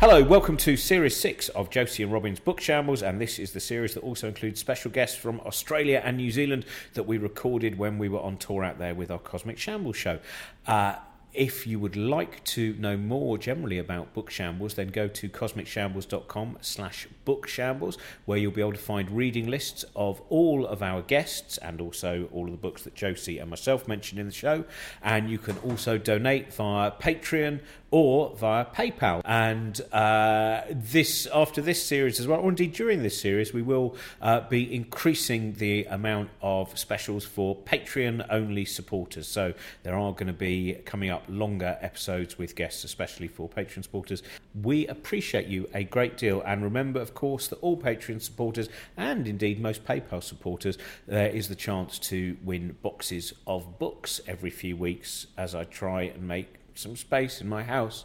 Hello, welcome to Series 6 of Josie and Robin's Book Shambles, and this is the series that also includes special guests from Australia and New Zealand that we recorded when we were on tour out there with our Cosmic Shambles show. Uh, if you would like to know more generally about Book Shambles, then go to cosmicshambles.com slash bookshambles, where you'll be able to find reading lists of all of our guests and also all of the books that Josie and myself mentioned in the show. And you can also donate via Patreon or via PayPal. And uh, this after this series as well, or indeed during this series, we will uh, be increasing the amount of specials for Patreon only supporters. So there are going to be coming up longer episodes with guests, especially for Patreon supporters. We appreciate you a great deal, and remember, of course, that all Patreon supporters and indeed most PayPal supporters, there is the chance to win boxes of books every few weeks as I try and make some space in my house.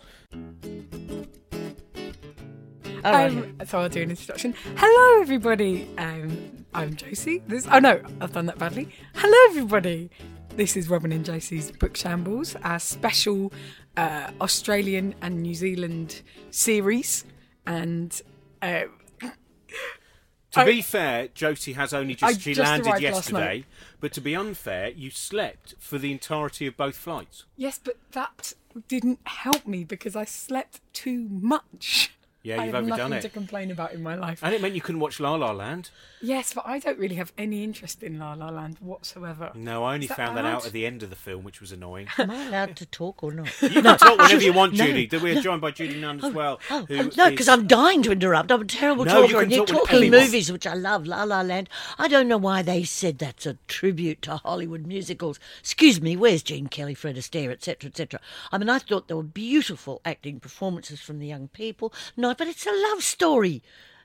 Um, so I'll do an introduction. Hello, everybody. Um, I'm Josie. This, oh no, I've done that badly. Hello, everybody. This is Robin and Josie's Book Shambles, our special uh, Australian and New Zealand series. And uh, To I- be fair, Josie has only I just she just landed yesterday. But to be unfair, you slept for the entirety of both flights. yes, but that didn't help me because I slept too much. Yeah, I you've have overdone nothing it. to complain about in my life. And it meant you couldn't watch La La Land. Yes, but I don't really have any interest in La La Land whatsoever. No, I only Is that found that bad? out at the end of the film, which was annoying. Am I allowed to talk or not? You can talk whenever you want, No, Judy. We're joined by Judy Nunn as oh, well. Oh, who oh, no, is- because I'm dying to interrupt. I'm a terrible No, you talker, can and you're talk talking whenever you movies, which I love, La La Land. I don't know why they said that's a tribute to Hollywood musicals. Excuse me, where's Gene Kelly, Fred Astaire, etc., etc.? I mean, I thought there were beautiful acting performances from the young people. But it's a love story.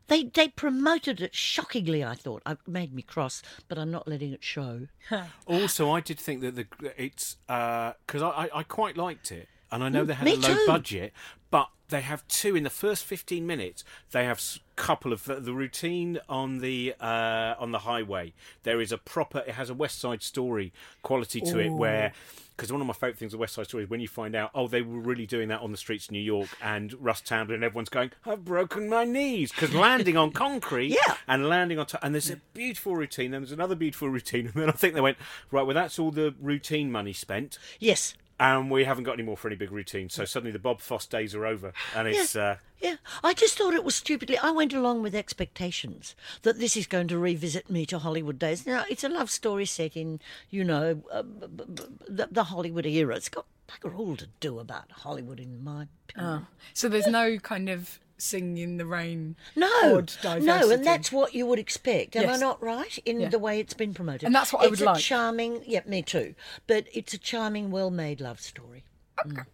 They they promoted it shockingly. I thought it made me cross, but I'm not letting it show. Also, I did think that the it's uh, because I, I I quite liked it, and I know they had me a low too. budget, but they have two in the first fifteen minutes. They have a couple of the, the routine on the uh, on the highway. There is a proper. It has a West Side Story quality to it where. Because one of my favourite things of West Side Story is when you find out, oh, they were really doing that on the streets of New York, and Russ Tamblyn, and everyone's going, I've broken my knees because landing on concrete Yeah. and landing on top. And there's a beautiful routine. Then there's another beautiful routine. And then I think they went, right, well, that's all the routine money spent. Yes, And we haven't got any more for any big routine. So suddenly the Bob Fosse days are over. And it's. Uh, Yeah, I just thought it was stupidly. I went along with expectations that this is going to revisit me to Hollywood days. Now, it's a love story set in, you know, uh, b- b- b- the, the Hollywood era. It's got bugger all to do about Hollywood, in my opinion. So there's no kind of singing in the rain. No, no, and that's what you would expect. Am I not right in Yeah. the way it's been promoted? And that's what I it's would a like. Charming, yeah, me too. But it's a charming, well-made love story. Mm.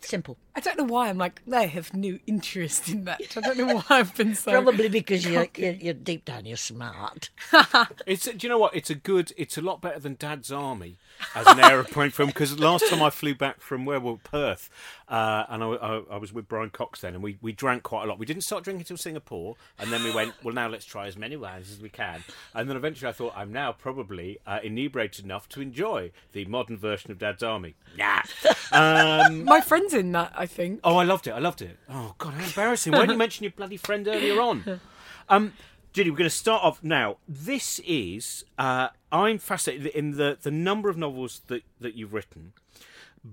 Simple. I don't know why I'm like I have no interest in that. I don't know why I've been so Probably because you're, you're, you're deep down, you're smart. It's do you know what? It's a good. It's a lot better than Dad's Army as an aeroplane film. Because last time I flew back from where we were Perth, uh, and I, I, I was with Brian Cox then, and we, we drank quite a lot. We didn't start drinking till Singapore, and then we went. Well, now let's try as many wines as we can. And then eventually, I thought I'm now probably uh, inebriated enough to enjoy the modern version of Dad's Army. Nah. Um, My friend's in that, I think. Oh, I loved it. I loved it. Oh God, how embarrassing! Why didn't you mention your bloody friend earlier on? Um, Judy, we're going to start off now. This is uh, I'm fascinated in the the number of novels that that you've written,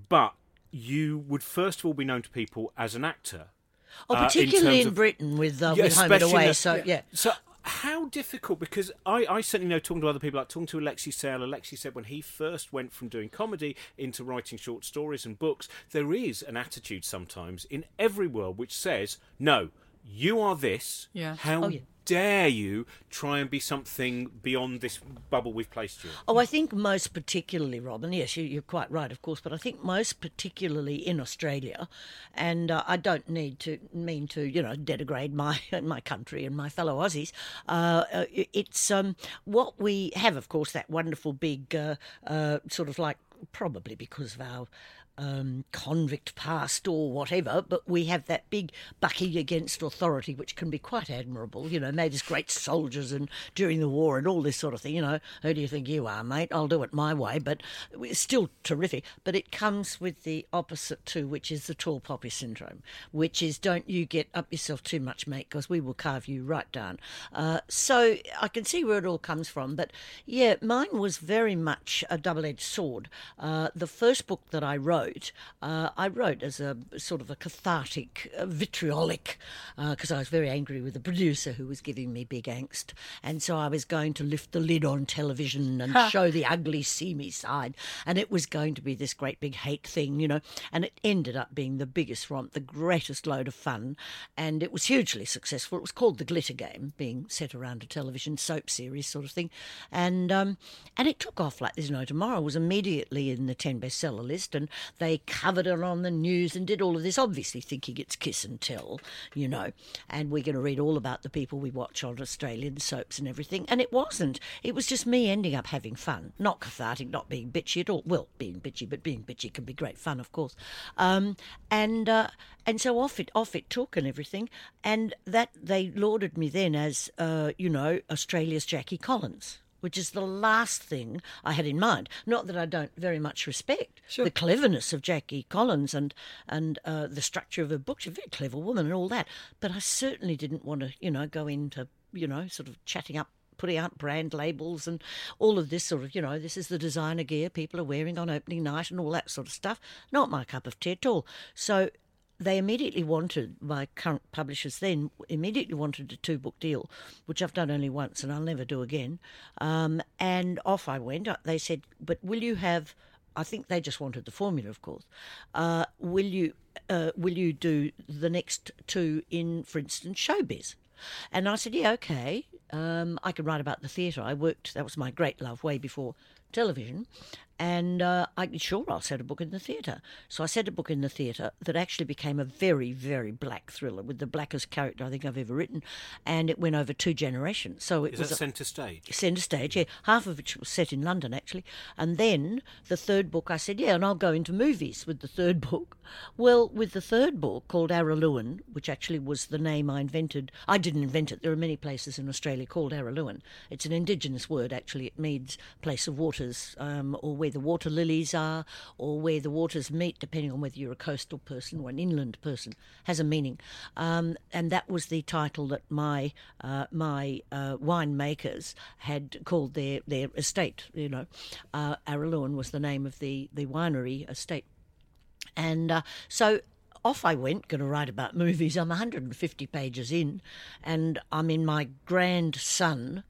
but you would first of all be known to people as an actor. Oh, Uh, in particularly in, of- Britain with, uh, Yeah, with Home and Away. the- so, yeah. So how difficult? Because I, I certainly know talking to other people, like talking to Alexei Sayle. Alexei said when he first went from doing comedy into writing short stories and books, there is an attitude sometimes in every world which says, "No, you are this. Yeah. How Oh, yeah. Dare you try and be something beyond this bubble we've placed you?" in?" Oh, I think most particularly, Robin, yes, you, you're quite right, of course, but I think most particularly in Australia, and uh, I don't need to mean to, you know, degrade my my country and my fellow Aussies. Uh, uh, it's um, what we have, of course, that wonderful big uh, uh, sort of like probably because of our um, convict past or whatever, but we have that big bucking against authority, which can be quite admirable. You know, made us great soldiers and during the war and all this sort of thing. You know, who do you think you are, mate? I'll do it my way, but it's still terrific. But it comes with the opposite too, which is the tall poppy syndrome, which is don't you get up yourself too much, mate, because we will carve you right down. Uh, so I can see where it all comes from, but yeah, mine was very much a double-edged sword. Uh, the first book that I wrote, uh, I wrote as a sort of a cathartic, uh, vitriolic, because uh, I was very angry with the producer who was giving me big angst, and so I was going to lift the lid on television and show the ugly, seamy side, and it was going to be this great big hate thing, you know, and it ended up being the biggest romp, the greatest load of fun, and it was hugely successful. It was called The Glitter Game, being set around a television soap series sort of thing, and um, and it took off like there's no tomorrow. It was immediately in the ten bestseller list, and they covered it on the news and did all of this, obviously thinking it's kiss and tell, you know, and we're going to read all about the people we watch on Australian soaps and everything, and it wasn't. It was just me ending up having fun, not cathartic, not being bitchy at all. Well, being bitchy, but being bitchy can be great fun, of course. Um, and uh, and so off it off it took and everything, and that they lauded me then as uh, you know Australia's Jackie Collins which is the last thing I had in mind. Not that I don't very much respect sure. the cleverness of Jackie Collins and and uh, the structure of her book. She's a very clever woman and all that, but I certainly didn't want to, you know, go into you know sort of chatting up putting out brand labels and all of this sort of, you know, this is the designer gear people are wearing on opening night and all that sort of stuff. Not my cup of tea at all. So they immediately wanted, my current publishers then immediately wanted a two book deal, which I've done only once and I'll never do again. Um, and off I went. Uh, they said, but will you have, I think they just wanted the formula, of course. Uh, will you uh, will you do the next two in, for instance, showbiz? And I said, yeah, okay. Um, I can write about the theatre. I worked, that was my great love way before television. And uh, I sure I'll set a book in the theatre. So I set a book in the theatre that actually became a very, very black thriller with the blackest character I think I've ever written, and it went over two generations. So it Is was that centre stage. Centre stage, yeah. Half of which was set in London actually, and then the third book I said, yeah, and I'll go into movies with the third book. Well, with the third book called Araluen, which actually was the name I invented. I didn't invent it. There are many places in Australia called Araluen. It's an indigenous word actually. It means place of waters um, or where where the water lilies are or where the waters meet, depending on whether you're a coastal person or an inland person, has a meaning. Um, and that was the title that my uh, my uh, winemakers had called their, their estate. You know, uh, Araluen was the name of the, the winery estate. And uh, so off I went, going to write about movies. I'm 150 pages in, and I'm in my grandson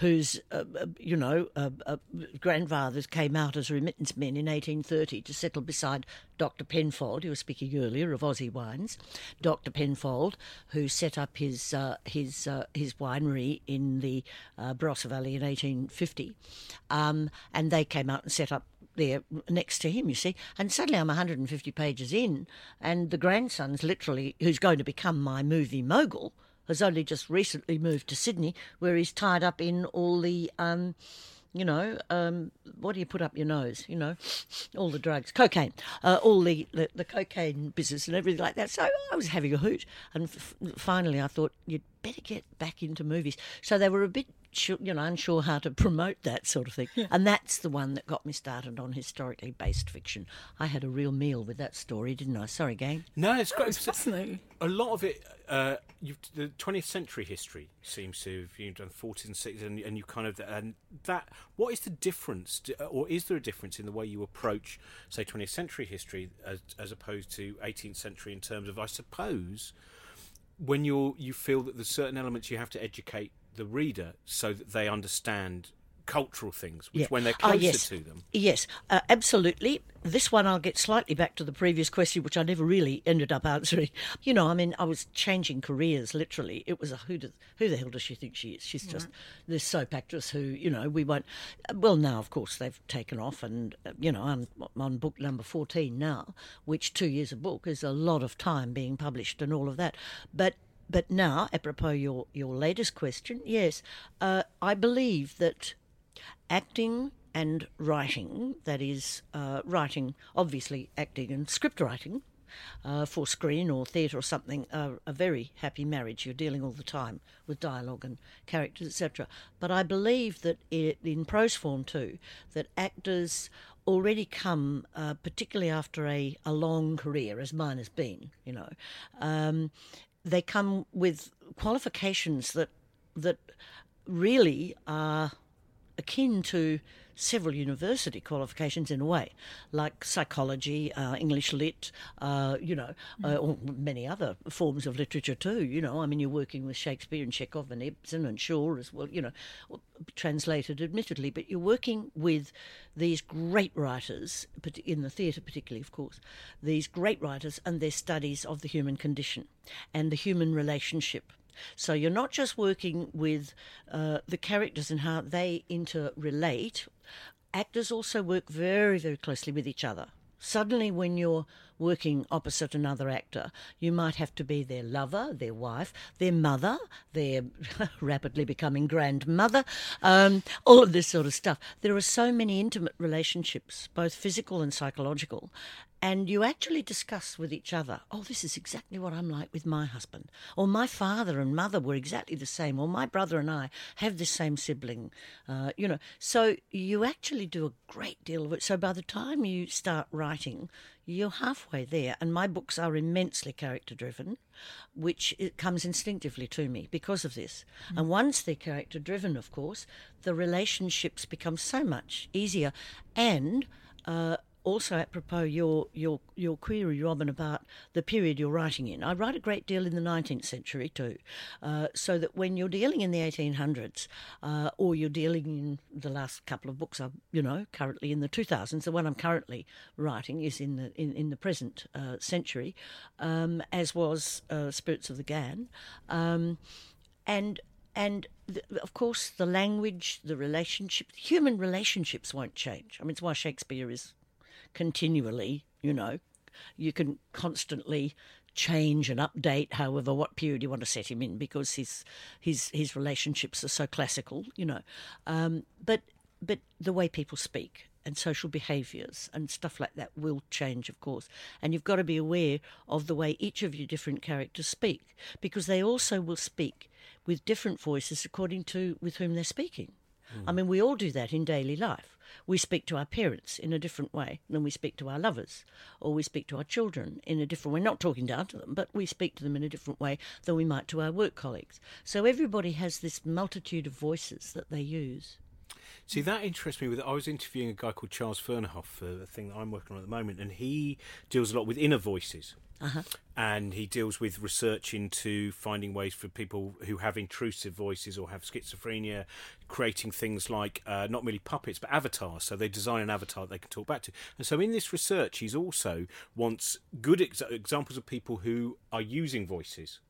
whose, uh, uh, you know, uh, uh, grandfathers came out as remittance men in 1830 to settle beside Dr. Penfold, you were speaking earlier of Aussie wines. Dr. Penfold, who set up his uh, his uh, his winery in the Barossa Valley in 1850, um, and they came out and set up there next to him, you see. And suddenly I'm 150 pages in, and the grandson's literally, who's going to become my movie mogul, has only just recently moved to Sydney, where he's tied up in all the, um, you know, um, what do you put up your nose? You know, all the drugs, cocaine, uh, all the, the, the cocaine business and everything like that. So I was having a hoot, and f- finally I thought you'd better get back into movies. So they were a bit you know, unsure how to promote that sort of thing. Yeah. And that's the one that got me started on historically based fiction. I had a real meal with that story, didn't I? Sorry, gang. No, it's great. It's fascinating. A lot of it, uh, the 20th century history seems to have you've done 40s and 60s, and, and you kind of and that. What is the difference, or is there a difference in the way you approach, say, 20th century history as, as opposed to 18th century in terms of, I suppose, when you you feel that there's certain elements you have to educate the reader so that they understand cultural things, which yeah. when they're closer oh, yes. to them. Yes, uh, absolutely. This one I'll get slightly back to the previous question, which I never really ended up answering. You know, I mean, I was changing careers literally. It was a who, does, who the hell does she think she is? She's just this soap actress who, you know, we won't. Well, now, of course, they've taken off, and, uh, you know, I'm on book number 14 now, which two years a book is a lot of time being published and all of that. But but now, apropos your, your latest question, yes, uh, I believe that acting and writing, that is, uh, writing, obviously acting and script writing, uh, for screen or theatre or something are a very happy marriage. You're dealing all the time with dialogue and characters, etc. But I believe that it, in prose form too, that actors already come, uh, particularly after a, a long career, as mine has been, you know, um, they come with qualifications that that really are akin to several university qualifications in a way, like psychology, uh, English lit, uh, you know, uh, or many other forms of literature too. You know, I mean, you're working with Shakespeare and Chekhov and Ibsen and Shaw as well. You know, translated admittedly, but you're working with these great writers in the theatre, particularly, of course. These great writers and their studies of the human condition and the human relationship so you're not just working with uh, the characters and how they interrelate. Actors also work very, very closely with each other. Suddenly, when you're working opposite another actor, you might have to be their lover, their wife, their mother, their rapidly becoming grandmother, um, all of this sort of stuff. There are so many intimate relationships, both physical and psychological, and you actually discuss with each other, oh, this is exactly what I'm like with my husband, or my father and mother were exactly the same, or my brother and I have the same sibling, uh, you know. So you actually do a great deal of it. So by the time you start writing, you're halfway there. And my books are immensely character driven, which it comes instinctively to me because of this. Mm. And once they're character driven, of course, the relationships become so much easier and uh, also apropos your your your query, Robin, about the period you're writing in. I write a great deal in the 19th century too, uh, so that when you're dealing in the 1800s, uh, or you're dealing in the last couple of books, I'm you know currently in the 2000s. The one I'm currently writing is in the in, in the present uh, century, um, as was uh, Spirits of the Ghan, um, and and the, of course the language, the relationship, human relationships won't change. I mean, it's why Shakespeare is continually, you know. You can constantly change and update however what period you want to set him in because his his his relationships are so classical you know um, but but the way people speak and social behaviours and stuff like that will change, of course. And you've got to be aware of the way each of your different characters speak, because they also will speak with different voices according to with whom they're speaking. Mm. I mean, we all do that in daily life. We speak to our parents in a different way than we speak to our lovers, or we speak to our children in a different way. Not talking down to them, but we speak to them in a different way than we might to our work colleagues. So everybody has this multitude of voices that they use. See, that interests me. With I was interviewing a guy called Charles Fernyhough for a thing that I'm working on at the moment, and he deals a lot with inner voices. Uh-huh. And he deals with research into finding ways for people who have intrusive voices or have schizophrenia, creating things like uh, not merely puppets but avatars. So they design an avatar that they can talk back to. And so in this research, he's also wants good ex- examples of people who are using voices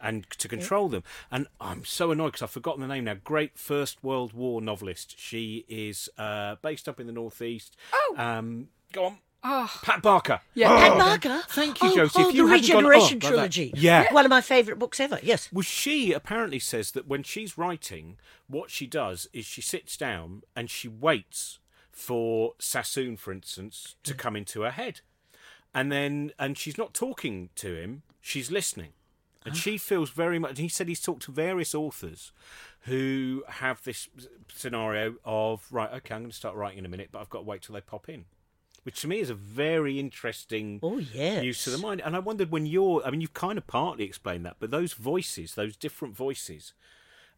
and to control them. And I'm so annoyed because I've forgotten the name now. Great First World War novelist. She is uh, based up in the Northeast. Oh, um, go on. Oh. Pat Barker. Yeah, oh. Pat Barker. Thank you, oh, Josie. Oh, if you the Regeneration gone, oh, trilogy. Yeah. One of my favourite books ever, yes. Well, she apparently says that when she's writing, what she does is she sits down and she waits for Sassoon, for instance, to mm. come into her head. And then, and she's not talking to him, she's listening. And she ah. feels very much. He said he's talked to various authors who have this scenario of right. Okay, I'm going to start writing in a minute, but I've got to wait till they pop in. Which to me is a very interesting oh, yes. use to the mind. And I wondered when you're, I mean, you've kind of partly explained that, but those voices, those different voices,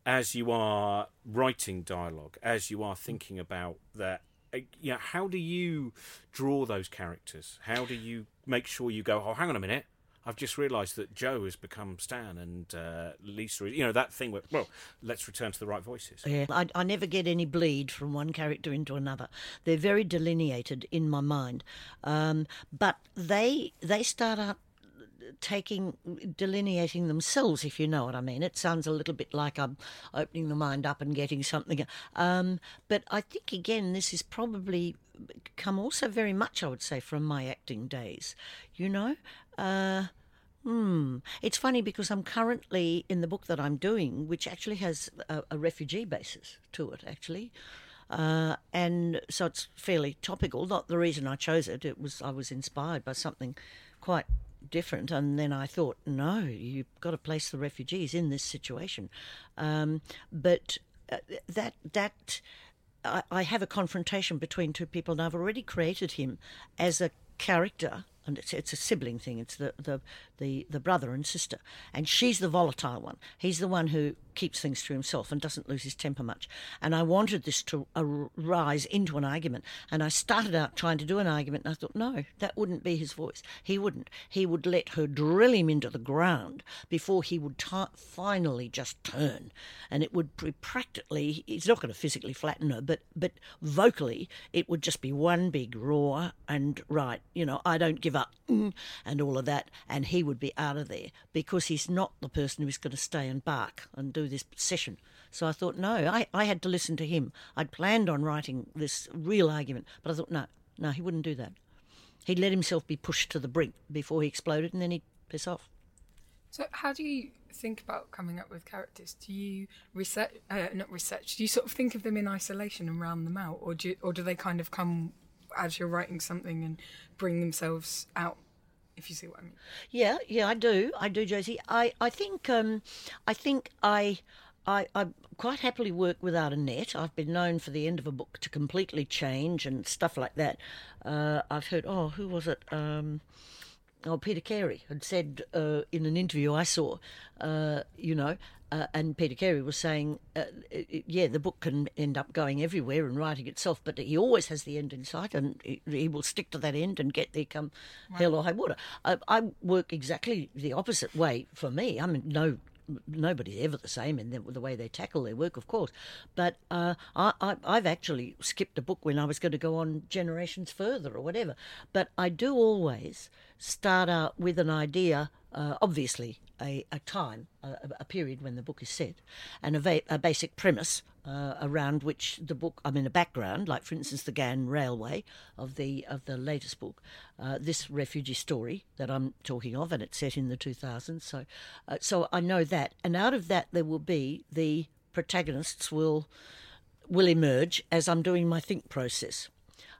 as you are writing dialogue, as you are thinking about that, uh, you know, how do you draw those characters? How do you make sure you go, oh, hang on a minute, I've just realised that Joe has become Stan and uh, Lisa. You know that thing where well, let's return to the right voices. Yeah, I, I never get any bleed from one character into another. They're very delineated in my mind, um, but they they start out taking delineating themselves if you know what i mean it sounds a little bit like i'm opening the mind up and getting something um, but i think again this is probably come also very much i would say from my acting days you know uh, Hmm. It's funny because I'm currently in the book that I'm doing, which actually has a, a refugee basis to it, actually. Uh, and so it's fairly topical. Not the reason I chose it. It was I was inspired by something quite different. And then I thought, no, you've got to place the refugees in this situation. Um, but uh, that that I, I have a confrontation between two people, and I've already created him as a character and it's, it's a sibling thing. It's the, the, the, the brother and sister. And she's the volatile one. He's the one who keeps things to himself and doesn't lose his temper much. And I wanted this to rise into an argument. And I started out trying to do an argument, and I thought, no, that wouldn't be his voice. He wouldn't. He would let her drill him into the ground before he would t- finally just turn. And it would be practically, he's not going to physically flatten her, but, but vocally, it would just be one big roar and, right, you know, I don't give up and all of that. And he would be out of there because he's not the person who's going to stay and bark and do this session. So I thought, no, I, I had to listen to him. I'd planned on writing this real argument, but I thought, no, no, he wouldn't do that. He'd let himself be pushed to the brink before he exploded and then he'd piss off. So, how do you think about coming up with characters? Do you research, uh, not research, do you sort of think of them in isolation and round them out, or do, you, or do they kind of come as you're writing something and bring themselves out if you see what I mean. Yeah, yeah, I do. I do, Josie. I, I think um, I think I I, I quite happily work without a net. I've been known for the end of a book to completely change and stuff like that. Uh, I've heard, oh, who was it? Um, oh, Peter Carey had said uh, in an interview I saw, uh, you know, uh, and Peter Carey was saying, uh, yeah, the book can end up going everywhere and writing itself, but he always has the end in sight and he, he will stick to that end and get there come right. hell or high water. I, I, work exactly the opposite way for me. I mean, no nobody's ever the same in the, the, way they tackle their work, of course. But uh, I, have actually skipped a book when I was going to go on generations further or whatever. But I do always start out with an idea, uh, obviously a, a time, a, a, period when the book is set, and a, va- a basic premise uh, around which the book, I mean, a background, like for instance the Ghan Railway of the of the latest book, uh, this refugee story that I'm talking of, and it's set in the 2000s. So, uh, so I know that, and out of that there will be the protagonists will will emerge as I'm doing my think process.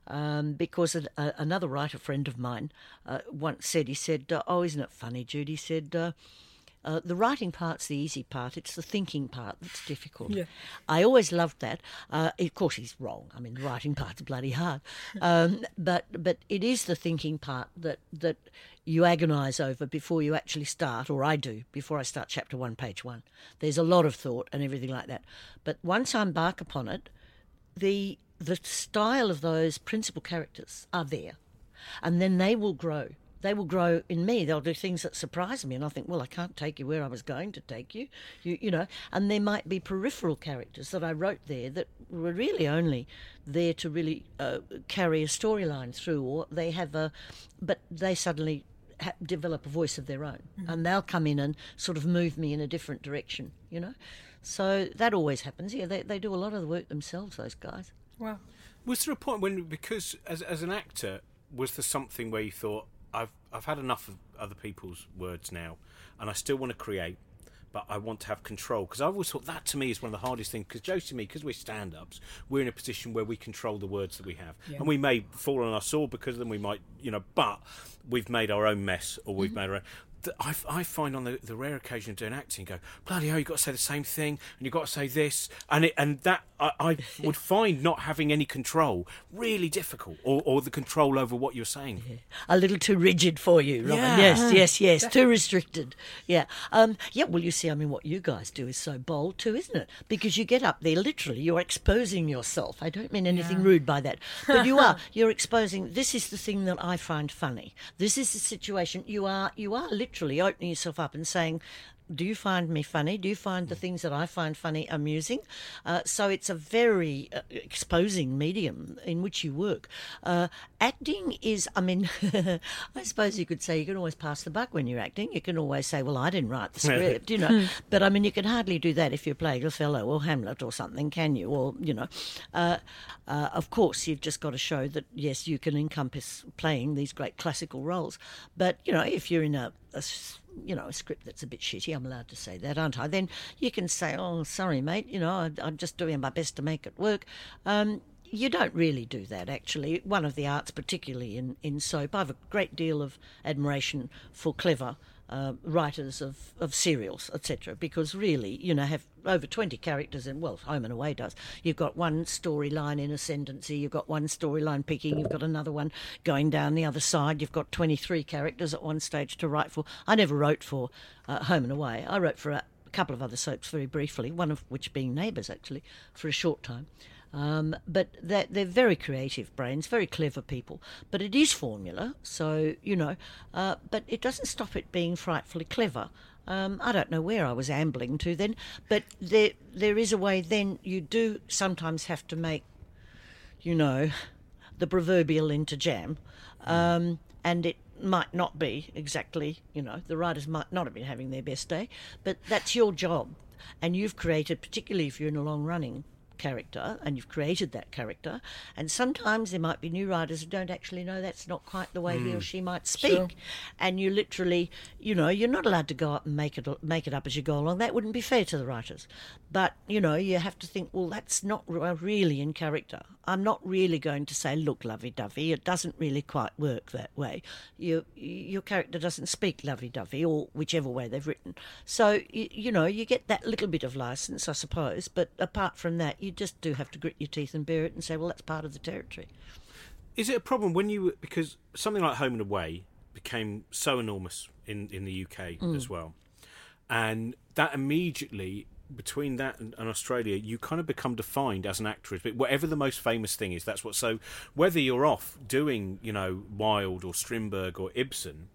Um, because a, a, another writer friend of mine uh, once said, he said, "Oh, isn't it funny, Judy?" He said, uh, uh, the writing part's the easy part. It's the thinking part that's difficult. Yeah. I always loved that. Uh, of course, he's wrong. I mean, the writing part's bloody hard, um, but but it is the thinking part that that you agonise over before you actually start, or I do before I start chapter one, page one. There's a lot of thought and everything like that. But once I embark upon it, the the style of those principal characters are there, and then they will grow they will grow in me. They'll do things that surprise me, and I think, well, I can't take you where I was going to take you, you, you know. And there might be peripheral characters that I wrote there that were really only there to really uh, carry a storyline through, or they have a, but they suddenly ha- develop a voice of their own, mm-hmm. and they'll come in and sort of move me in a different direction, you know. So that always happens. Yeah, they they do a lot of the work themselves. Those guys. Wow. Was there a point when, because as as an actor, was there something where you thought, I've I've had enough of other people's words now, and I still want to create, but I want to have control because I've always thought that to me is one of the hardest things. Because Josie and me, because we're stand-ups, we're in a position where we control the words that we have, yeah. and we may fall on our sword because of them. We might, you know, but we've made our own mess, or we've mm-hmm. made our own. I, I find on the, the rare occasion of doing acting, go bloody hell, you've got to say the same thing, and you've got to say this, and it, and that I, I would find not having any control really difficult, or, or the control over what you're saying. Yeah. A little too rigid for you, Robin. Yeah. Yes, yes, yes, too restricted. Yeah, um, yeah. Well, you see, I mean, what you guys do is so bold too, isn't it? Because you get up there, literally, you're exposing yourself. I don't mean anything yeah. rude by that, but you are. You're exposing. This is the thing that I find funny. This is the situation. You are. You are literally opening yourself up and saying, do you find me funny? Do you find the mm. things that I find funny amusing? Uh, so it's a very uh, exposing medium in which you work. Uh, acting is, I mean, I suppose you could say you can always pass the buck when you're acting. You can always say, well, I didn't write the script, you know. But I mean, you can hardly do that if you're playing Othello or Hamlet or something, can you? Or, you know, uh, uh, of course, you've just got to show that, yes, you can encompass playing these great classical roles. But, you know, if you're in a a you know a script that's a bit shitty. I'm allowed to say that, aren't I? Then you can say, "Oh, sorry, mate. You know, I'm just doing my best to make it work." Um, you don't really do that, actually. One of the arts, particularly in, in soap, I have a great deal of admiration for clever uh, writers of, of serials, etc. Because really, you know, have over 20 characters in, well, Home and Away does. You've got one storyline in Ascendancy, you've got one storyline picking, you've got another one going down the other side, you've got 23 characters at one stage to write for. I never wrote for uh, Home and Away, I wrote for a, a couple of other soaps very briefly, one of which being Neighbours, actually, for a short time. Um, but they're, they're, very creative brains, very clever people. But it is formula, so, you know, uh, but it doesn't stop it being frightfully clever. Um, I don't know where I was ambling to then, but there there is a way then you do sometimes have to make, you know, the proverbial into jam. Um, and it might not be exactly, you know, the writers might not have been having their best day, but that's your job. And you've created, particularly if you're in a long running character and you've created that character. And sometimes there might be new writers who don't actually know that's not quite the way mm. he or hmm. she might speak. Sure. And you literally, you know, you're not allowed to go up and make it make it up as you go along. That wouldn't be fair to the writers. But you know, you have to think, well, that's not really in character. I'm not really going to say, look, lovey-dovey. It doesn't really quite work that way. You, your character doesn't speak lovey-dovey, or whichever way they've written. So you, you know, you get that little bit of license, I suppose. But apart from that, you just do have to grit your teeth and bear it and say, well, that's part of the territory. Is it a problem when you because something like Home and Away became so enormous in in the UK mm. as well, and that immediately between that and, and, Australia, you kind of become defined as an actress. But whatever the most famous thing is, that's what. So whether you're off doing, you know, Wilde or Strindberg or Ibsen,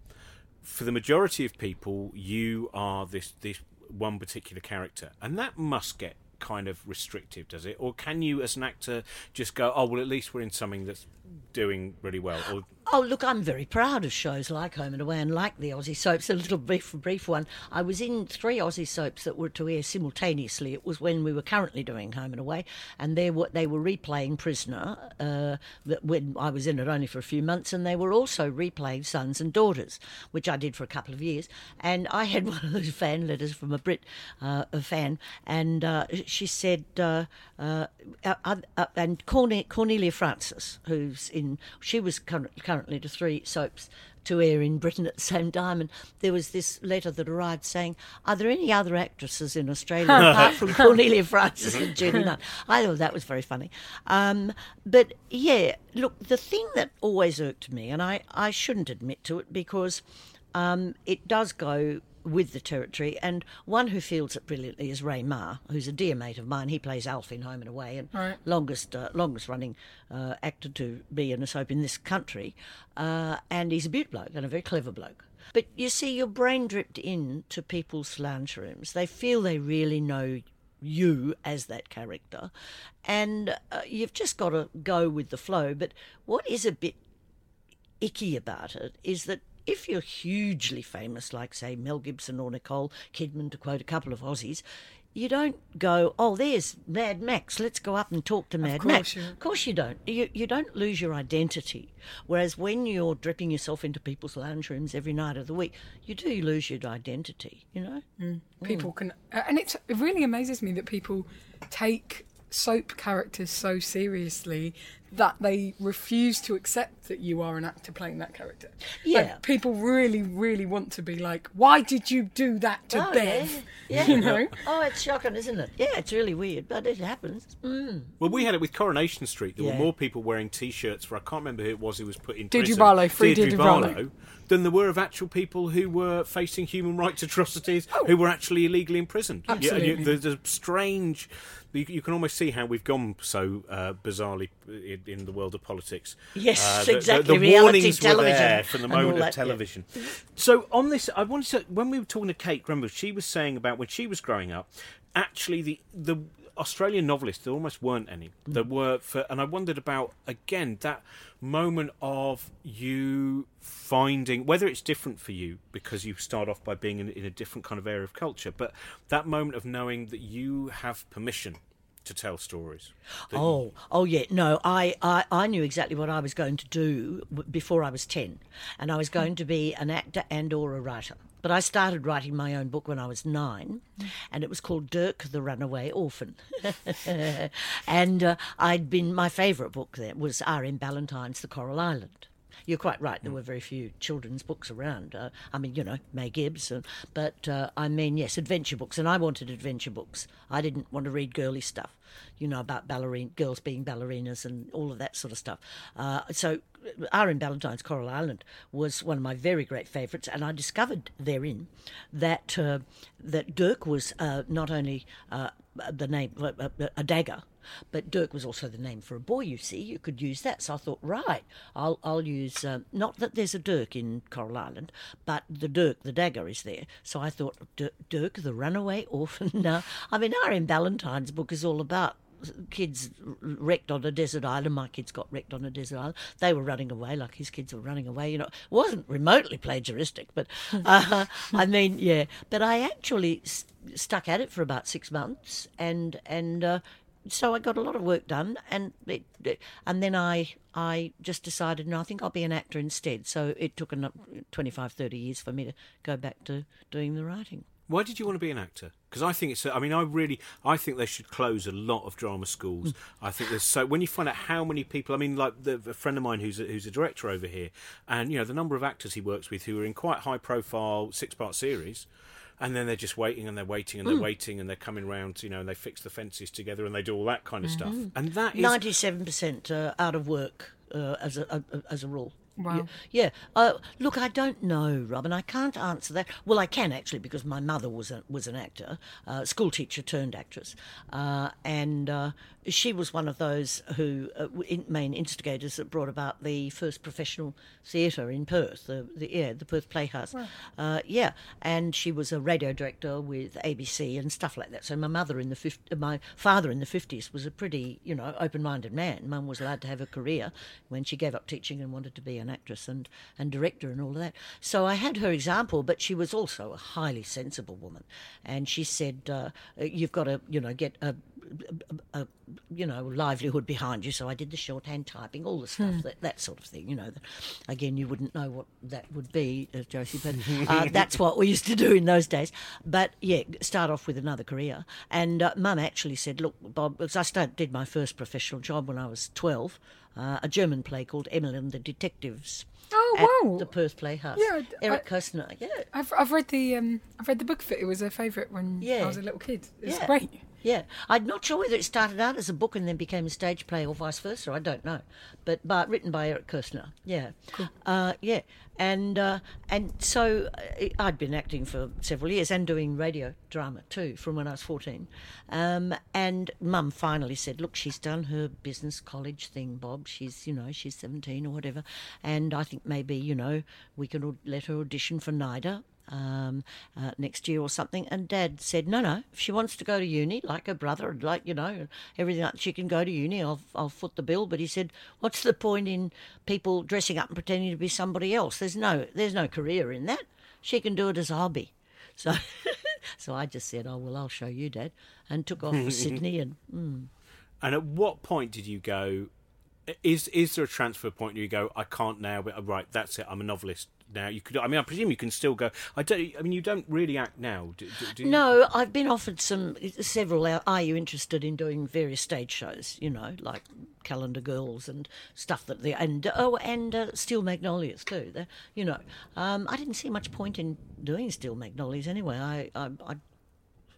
for the majority of people, you are this this one particular character, and that must get kind of restrictive, does it? Or can you, as an actor, just go, oh well, at least we're in something that's doing really well? Or Oh, look, I'm very proud of shows like Home and Away and like the Aussie soaps. A little brief, brief one. I was in three Aussie soaps that were to air simultaneously. It was when we were currently doing Home and Away, and they were, they were replaying Prisoner, uh, when I was in it only for a few months, and they were also replaying Sons and Daughters, which I did for a couple of years. And I had one of those fan letters from a Brit, uh, a fan, and uh, she said, uh, uh, uh, and Cornelia Frances, who's in, she was currently currently to three soaps to air in Britain at the same time. And there was this letter that arrived saying, Are there any other actresses in Australia apart from Cornelia Frances and Judy Nunn? I thought that was very funny. Um, but yeah, look, the thing that always irked me, and I, I shouldn't admit to it because um, it does go with the territory. And one who fields it brilliantly is Ray Meagher, who's a dear mate of mine. He plays Alf in Home and Away, and right. longest uh, longest running uh, actor to be in a soap in this country. Uh, and he's a beaut bloke and a very clever bloke. But you see, your brain dripped in to people's lounge rooms. They feel they really know you as that character, and uh, you've just got to go with the flow. But what is a bit icky about it is that if you're hugely famous, like, say, Mel Gibson or Nicole Kidman, to quote a couple of Aussies, you don't go, oh, there's Mad Max. Let's go up and talk to Mad Max. You. Of course, you don't. You you don't lose your identity. Whereas when you're dripping yourself into people's lounge rooms every night of the week, you do lose your identity. You know, mm. people mm. can, and it really amazes me that people take soap characters so seriously that they refuse to accept that you are an actor playing that character. Yeah. Like, people really, really want to be like, why did you do that to oh, Bev? Yeah. yeah. You know? Oh, it's shocking, isn't it? Yeah, it's really weird, but it happens. Mm. Well, we had it with Coronation Street. There yeah. were more people wearing T-shirts for, I can't remember who it was who was put in Deirdre Barlow, free Deirdre, Barlow, than there were of actual people who were facing human rights atrocities, oh. who were actually illegally imprisoned. Absolutely. Yeah, you, there's a strange you, you, can almost see how we've gone so uh, bizarrely in, in, the world of politics. Yes, uh, the, exactly. The, the warnings television were there from the moment of television. Yeah. So on this, I wanted to when we were talking to Kate Grenville, she was saying about when she was growing up. Actually, the the Australian novelists there almost weren't any. Mm. There were for, and I wondered about again that moment of you finding whether it's different for you because you start off by being in, in, a different kind of area of culture, but that moment of knowing that you have permission to tell stories. Oh, oh yeah. No, I, I, I knew exactly what I was going to do before I was ten, and I was going to be an actor and or a writer. But I started writing my own book when I was nine, and it was called Dirk the Runaway Orphan. and uh, I'd been my favourite book there was R.M. Ballantyne's The Coral Island. You're quite right. There were very few children's books around. Uh, I mean, you know, May Gibbs, uh, but uh, I mean, yes, adventure books, and I wanted adventure books. I didn't want to read girly stuff, you know, about ballerine girls being ballerinas and all of that sort of stuff. Uh, so, R.M. Ballantyne's Coral Island was one of my very great favourites, and I discovered therein that uh, that Dirk was uh, not only uh, the name uh, uh, a dagger but Dirk was also the name for a boy, you see. You could use that. So I thought, right, I'll, I'll use, not that there's a Dirk in Coral Island, but the Dirk, the dagger, is there. So I thought, Dirk, the runaway orphan. now, I mean, R.M. Ballantyne's book is all about kids wrecked on a desert island. My kids got wrecked on a desert island. They were running away like his kids were running away. You know, it wasn't remotely plagiaristic, but uh, I mean, yeah. But I actually st- stuck at it for about six months, and and uh, so I got a lot of work done, and it, and then I I just decided, no, I think I'll be an actor instead. So it took another 25, 30 years for me to go back to doing the writing. Why did you want to be an actor? Because I think it's. I mean, I really. I think they should close a lot of drama schools. Mm. I think there's so. When you find out how many people. I mean, like the, a friend of mine who's a, who's a director over here, and you know the number of actors he works with who are in quite high profile six part series and then they're just waiting and they're waiting and they're mm. waiting and they're coming round, you know, and they fix the fences together and they do all that kind of mm-hmm. stuff. And that is ninety-seven percent uh, out of work uh, as a, a, as a rule. Wow. Yeah. yeah. Uh, look, I don't know, Robin. I can't answer that. Well, I can actually because my mother was a, was an actor, uh, school teacher turned actress, uh, and uh, she was one of those who uh, in, main instigators that brought about the first professional theatre in Perth, the, the, yeah the Perth Playhouse. Wow. Uh, yeah, and she was a radio director with ABC and stuff like that. So my mother in the 50, my father in the fifties was a pretty you know open-minded man. Mum was allowed to have a career when she gave up teaching and wanted to be an actress and, and director and all of that. So I had her example, but she was also a highly sensible woman, and she said, uh, "You've got to you know get a a, you know livelihood behind you. So I did the shorthand typing, all the stuff hmm. that that sort of thing. You know, again, you wouldn't know what that would be, uh, Josie, but uh, that's what we used to do in those days. But yeah, start off with another career. And uh, Mum actually said, "Look, Bob," because I started, did my first professional job when I was twelve, uh, a German play called Emily and the Detectives. Oh wow! The Perth Playhouse. Yeah, Eric I, Kästner. Yeah, I've I've read the um I've read the book of it. It was a favourite when yeah. I was a little kid. It's yeah. great. Yeah, I'm not sure whether it started out as a book and then became a stage play or vice versa. I don't know, but but written by Eric Kästner. Yeah, cool. uh, yeah, and uh, and so uh, I'd been acting for several years and doing radio drama too from when I was 14. Um, and Mum finally said, "Look, she's done her business college thing, Bob. She's you know she's 17 or whatever, and I think maybe you know we can let her audition for NIDA um, uh, next year or something. And Dad said, no, no, if she wants to go to uni, like her brother, like, you know, everything, she can go to uni. I'll, I'll foot the bill. But he said, what's the point in people dressing up and pretending to be somebody else? There's no, there's no career in that. She can do it as a hobby. So, so I just said, oh, well, I'll show you, Dad, and took off for Sydney. And, mm. and at what point did you go, is is there a transfer point where you go, I can't now, but right, that's it, I'm a novelist now. You could, I mean, I presume you can still go. I don't. I mean, you don't really act now. Do, do no, I've been offered some several. Are you interested in doing various stage shows? You know, like Calendar Girls and stuff that the and oh, and uh, Steel Magnolias too. They're, you know, um, I didn't see much point in doing Steel Magnolias anyway. I, I, I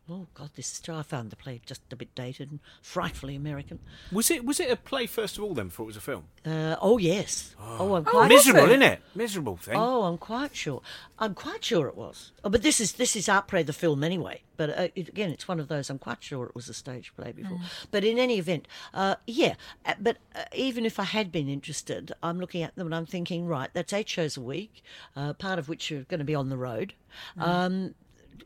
oh god, this is I found the play just a bit dated and frightfully American. Was it was it a play first of all then before it was a film? Uh, oh yes. Oh, oh I'm oh, quite miserable, isn't it? Miserable thing. Oh, I'm quite sure. I'm quite sure it was. Oh, but this is this is Arte the film anyway. But uh, it, again, it's one of those. I'm quite sure it was a stage play before. Mm. But in any event, uh, yeah. Uh, but uh, even if I had been interested, I'm looking at them and I'm thinking, right, that's eight shows a week, uh, part of which are going to be on the road. Mm. Um,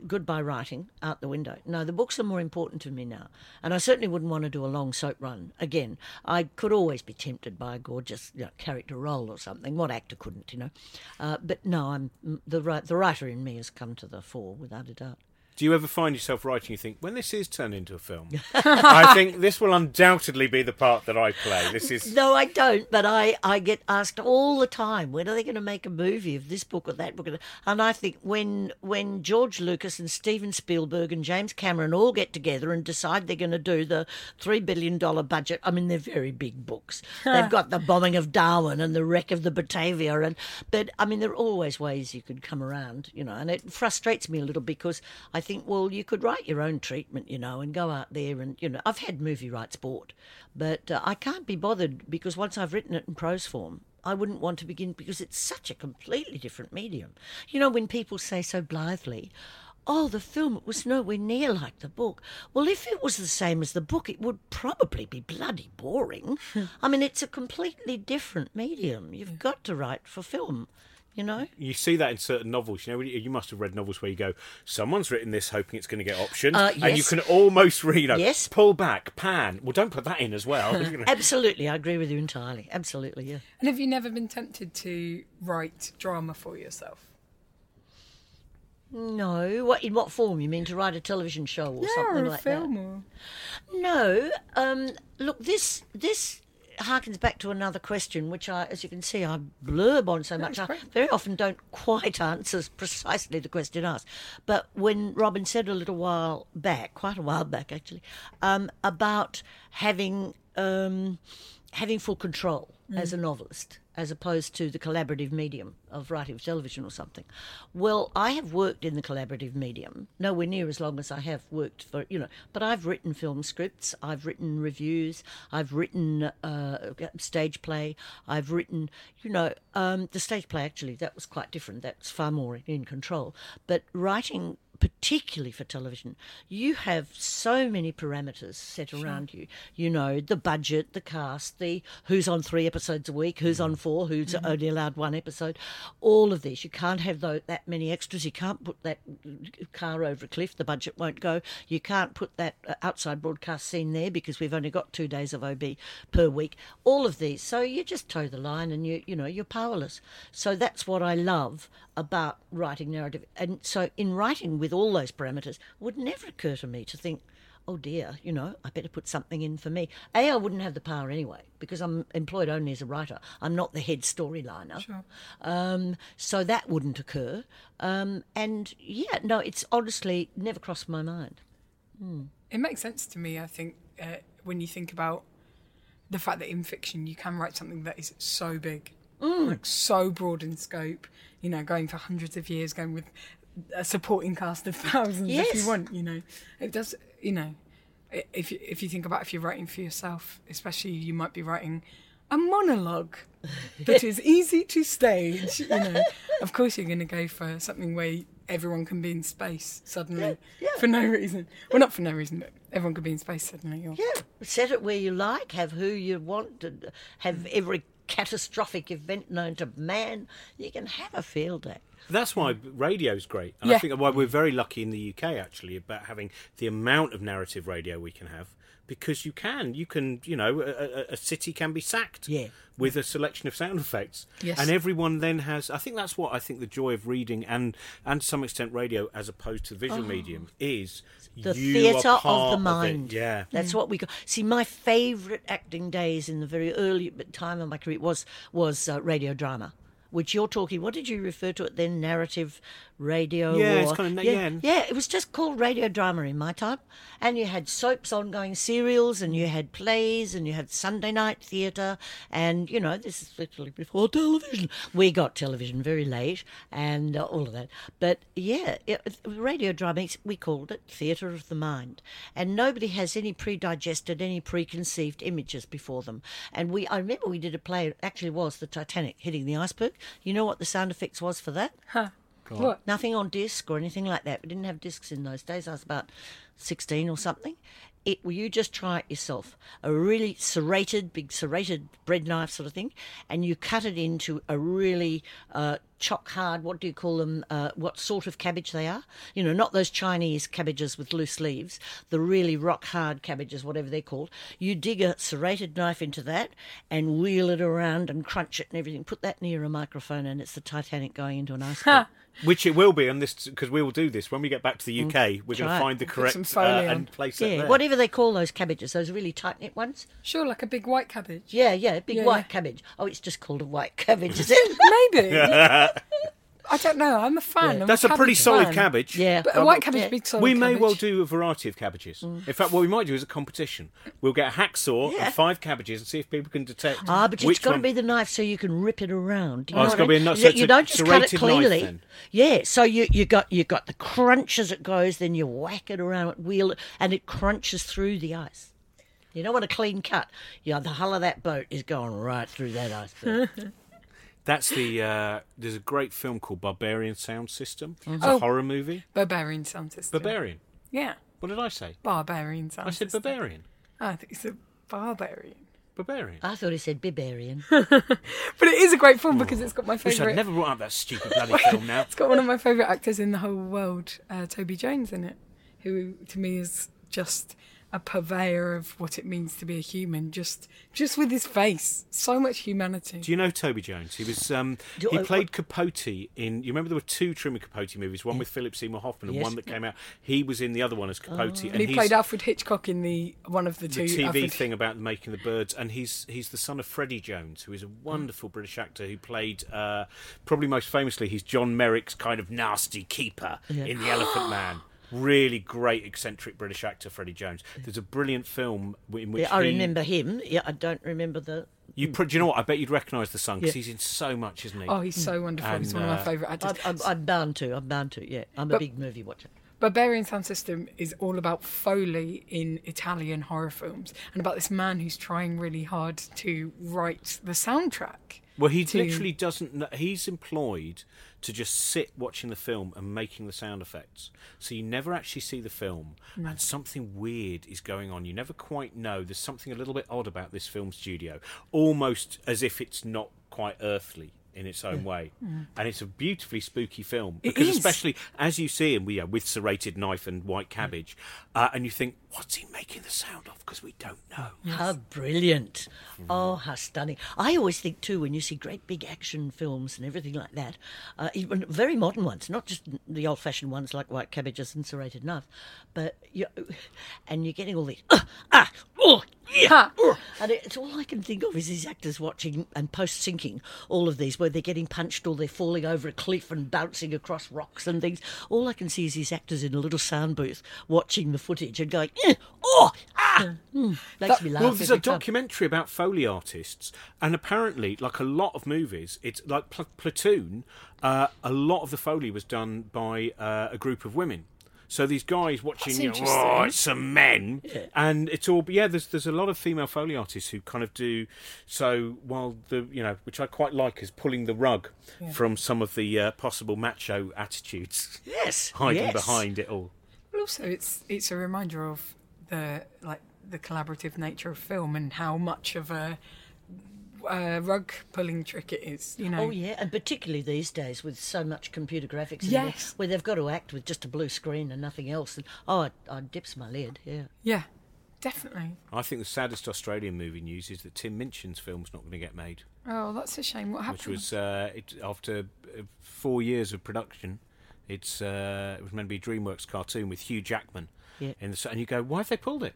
goodbye writing out the window. No, the books are more important to me now. And I certainly wouldn't want to do a long soap run again. I could always be tempted by a gorgeous you know, character role or something. What actor couldn't, you know? Uh, but no, I'm the the writer in me has come to the fore without a doubt. Do you ever find yourself writing? You think when this is turned into a film, I think this will undoubtedly be the part that I play. This is No, I don't. But I, I get asked all the time, when are they going to make a movie of this book or that book? And I think when when George Lucas and Steven Spielberg and James Cameron all get together and decide they're going to do the three billion dollar budget. I mean, they're very big books. They've got the bombing of Darwin and the wreck of the Batavia, and but I mean, there are always ways you could come around, you know. And it frustrates me a little because I think, well, you could write your own treatment, you know, and go out there and you know, I've had movie rights bought, but uh, I can't be bothered because once I've written it in prose form, I wouldn't want to begin because it's such a completely different medium. You know, when people say so blithely, oh, the film was nowhere near like the book. Well, if it was the same as the book, it would probably be bloody boring. I mean, it's a completely different medium. You've got to write for film. You know, you see that in certain novels. You know, you must have read novels where you go, "Someone's written this, hoping it's going to get optioned," Uh, and you can almost read, you know, Yes. pull back, pan. Well, don't put that in as well. Absolutely, I agree with you entirely. Absolutely, yeah. And have you never been tempted to write drama for yourself? No, what in what form? You mean to write a television show or something or a like film that? or No. Um, look, this this harkens back to another question, which I, as you can see, I blurb on so much. I great. very often don't quite answer precisely the question asked. But when Robin said a little while back, quite a while back actually, um, about having um, having full control as a novelist, as opposed to the collaborative medium of writing for television or something. Well, I have worked in the collaborative medium, nowhere near as long as I have worked for, you know, but I've written film scripts, I've written reviews, I've written uh, stage play, I've written, you know, um, the stage play actually, that was quite different, that's far more in control. But writing particularly for television, you have so many parameters set around you. You know, the budget, the cast, the who's on three episodes a week, who's on four, who's only allowed one episode. All of this. You can't have that many extras. You can't put that car over a cliff. The budget won't go. You can't put that uh, outside broadcast scene there because we've only got two days of OB per week. All of these. So you just toe the line and you, you know, you're powerless. So that's what I love about writing narrative. And so in writing with all those parameters, would never occur to me to think, oh dear, you know, I better put something in for me. A, I wouldn't have the power anyway because I'm employed only as a writer. I'm not the head storyliner. Sure. Um, so that wouldn't occur. Um, and yeah, no, it's honestly never crossed my mind. It makes sense to me, I think, uh, when you think about the fact that in fiction you can write something that is so big, like so broad in scope, you know, going for hundreds of years, going with a supporting cast of thousands if you want, you know. It does, you know, if you, if you think about if you're writing for yourself, especially you might be writing a monologue that is easy to stage, you know. Of course you're going to go for something where everyone can be in space suddenly Yeah, for no reason. Well, not for no reason, but everyone could be in space suddenly. Or, Yeah, set it where you like, have who you want, have every catastrophic event known to man. You can have a field day. That's why radio's great. And I think why we're very lucky in the UK actually about having the amount of narrative radio we can have because you can you can you know a, a, city can be sacked Yeah. with a selection of sound effects Yes. and everyone then has I think that's what I think the joy of reading and and to some extent radio as opposed to the visual medium is The theatre of the mind. yeah That's what we got. See, my favourite acting days in the very early time of my career was was uh, radio drama. Which you're talking? What did you refer to it then? Narrative radio? Yeah, it's or- kinda- yeah, yeah. yeah. It was just called radio drama in my time, and you had soaps, ongoing serials, and you had plays, and you had Sunday night theatre, and you know this is literally before television. We got television very late, and uh, all of that. But yeah, it, radio drama we called it theatre of the mind, and nobody has any pre-digested, any preconceived images before them. And we, I remember we did a play. It actually was the Titanic hitting the iceberg. You know what the sound effects was for that? What? Nothing on disc or anything like that. We didn't have discs in those days. I was about 16 or something. It, well, you just try it yourself. A really serrated, big serrated bread knife sort of thing, and you cut it into a really uh, chock hard. What do you call them? Uh, what sort of cabbage they are? You know, not those Chinese cabbages with loose leaves. The really rock hard cabbages, whatever they're called. You dig a serrated knife into that and wheel it around and crunch it and everything. Put that near a microphone, and it's the Titanic going into an iceberg. Which it will be on this because we will do this when we get back to the UK. We're going to find the correct uh, and place it there. whatever they call those cabbages, those really tight knit ones. Sure, like a big white cabbage. Yeah, yeah, big Yeah, white yeah. cabbage. Oh, it's just called a white cabbage, is it? Maybe. I don't know. I'm a fan. Yeah. That's a pretty solid fan. cabbage. Yeah. But a white cabbage, yeah. big solid we may cabbage. well do a variety of cabbages. In fact, what we might do is a competition. We'll get a hacksaw Yeah. and five cabbages and see if people can detect. Ah, but it's which got to be the knife so you can rip it around. Do you Oh, know it's what gotta be a knife- so You- it's you a don't just cut it serrated knife cleanly. then? Yeah, so you you got you got the crunch as it goes, then you whack it around, wheel it, and it crunches through the ice. You don't want a clean cut. Yeah, the hull of that boat is going right through that iceberg. That's the. Uh, there's a great film called Barbarian Sound System. It's Oh. a horror movie. Barbarian sound system. Barbarian. Yeah. What did I say? Barbarian sound I said system. barbarian. I think it's a barbarian. Barbarian. I thought he said Biberian. But it is a great film because it's got my Wish I'd favourite. never brought up that stupid bloody film now. It's got one of my favourite actors in the whole world, uh, Toby Jones, in it, who to me is just a purveyor of what it means to be a human. Just, just with his face, so much humanity. Do you know Toby Jones? He was um, he I- played Capote in. You remember there were two Truman Capote movies, one with Philip Seymour Hoffman and Yes. one that came out. He was in the other one as Capote, and he played Alfred Hitchcock in the one of the two the TV Alfred- thing about making the birds, and he's he's the son of Freddie Jones, who is a wonderful British actor who played uh, probably most famously he's John Merrick's kind of nasty keeper in The Elephant Man. Really great eccentric British actor, Freddie Jones. There's a brilliant film in which yeah, I he- remember him. Yeah, I don't remember the. You, do you know what? I bet you'd recognise the son because Yeah. he's in so much, isn't he? Oh, he's so wonderful. he's And, one of my uh, favourite actors. I'm, I'm, I'm bound to. I'm bound to. Yeah, I'm a big movie watcher. Barbarian Sound System is all about Foley in Italian horror films and about this man who's trying really hard to write the soundtrack. Well, he to- literally doesn't. Know, he's employed to just sit watching the film and making the sound effects. So you never actually see the film, and something weird is going on. You never quite know. There's something a little bit odd about this film studio, almost as if it's not quite earthly in its own way. And it's a beautifully spooky film It because, is. especially as you see him, yeah, with serrated knife and white cabbage, uh, and you think, what's he making the sound of? Because we don't know. How brilliant. Oh, how stunning. I always think, too, when you see great big action films and everything like that, uh, even very modern ones, not just the old fashioned ones like White Cabbages and Serrated Knife, but you, and you're getting all these, ah, ah, oh, yeah, oh, and it's all I can think of is these actors watching and post syncing all of these where they're getting punched or they're falling over a cliff and bouncing across rocks and things. All I can see is these actors in a little sound booth watching the footage and going, eh, oh, ah, mm, makes me laugh. Well, there's a every time. documentary about Foley artists, and apparently, like a lot of movies, it's like Pl- Platoon. Uh, a lot of the Foley was done by uh, a group of women. So these guys watching, That's you know, oh, it's some men, and it's all. Yeah, there's there's a lot of female Foley artists who kind of do. So while the you know, which I quite like, is pulling the rug from some of the uh, possible macho attitudes Yes, hiding yes. behind it all. But also, it's it's a reminder of the like the collaborative nature of film and how much of a uh, rug pulling trick it is. You know. Oh yeah, and particularly these days with so much computer graphics, in Yes. there, where they've got to act with just a blue screen and nothing else. And oh, I, I dips my lid. Yeah. Yeah, definitely. I think the saddest Australian movie news is that Tim Minchin's film's not going to get made. Oh, that's a shame. What happened? which was uh, it, after uh, four years of production. It's uh, it was meant to be a DreamWorks cartoon with Hugh Jackman Yeah. in the and you go, why have they pulled it?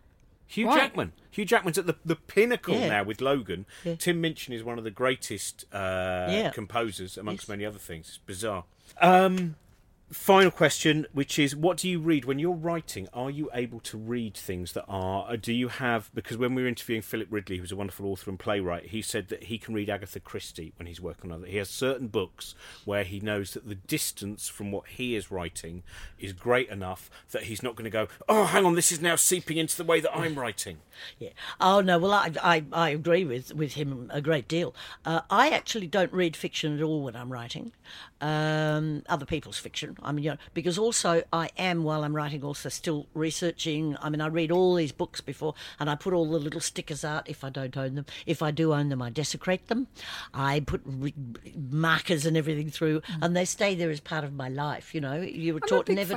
Hugh Why? Jackman. Hugh Jackman's at the, the pinnacle Yeah. now with Logan. Yeah. Tim Minchin is one of the greatest uh, Yeah. composers amongst Yes. many other things. It's bizarre. Um, final question, which is, what do you read when you're writing? Are you able to read things that are? Do you have? Because when we were interviewing Philip Ridley, who's a wonderful author and playwright, he said that he can read Agatha Christie when he's working on it. He has certain books where he knows that the distance from what he is writing is great enough that he's not going to go, oh, hang on, this is now seeping into the way that I'm writing. Yeah. Oh no. Well, I I, I agree with with him a great deal. Uh, I actually don't read fiction at all when I'm writing. Um, other people's fiction, I mean, you know, because also I am while I'm writing also still researching. I mean, I read all these books before, and I put all the little stickers out if I don't own them. If I do own them, I desecrate them. I put re- markers and everything through, mm. and they stay there as part of my life. You know, you were I'm taught never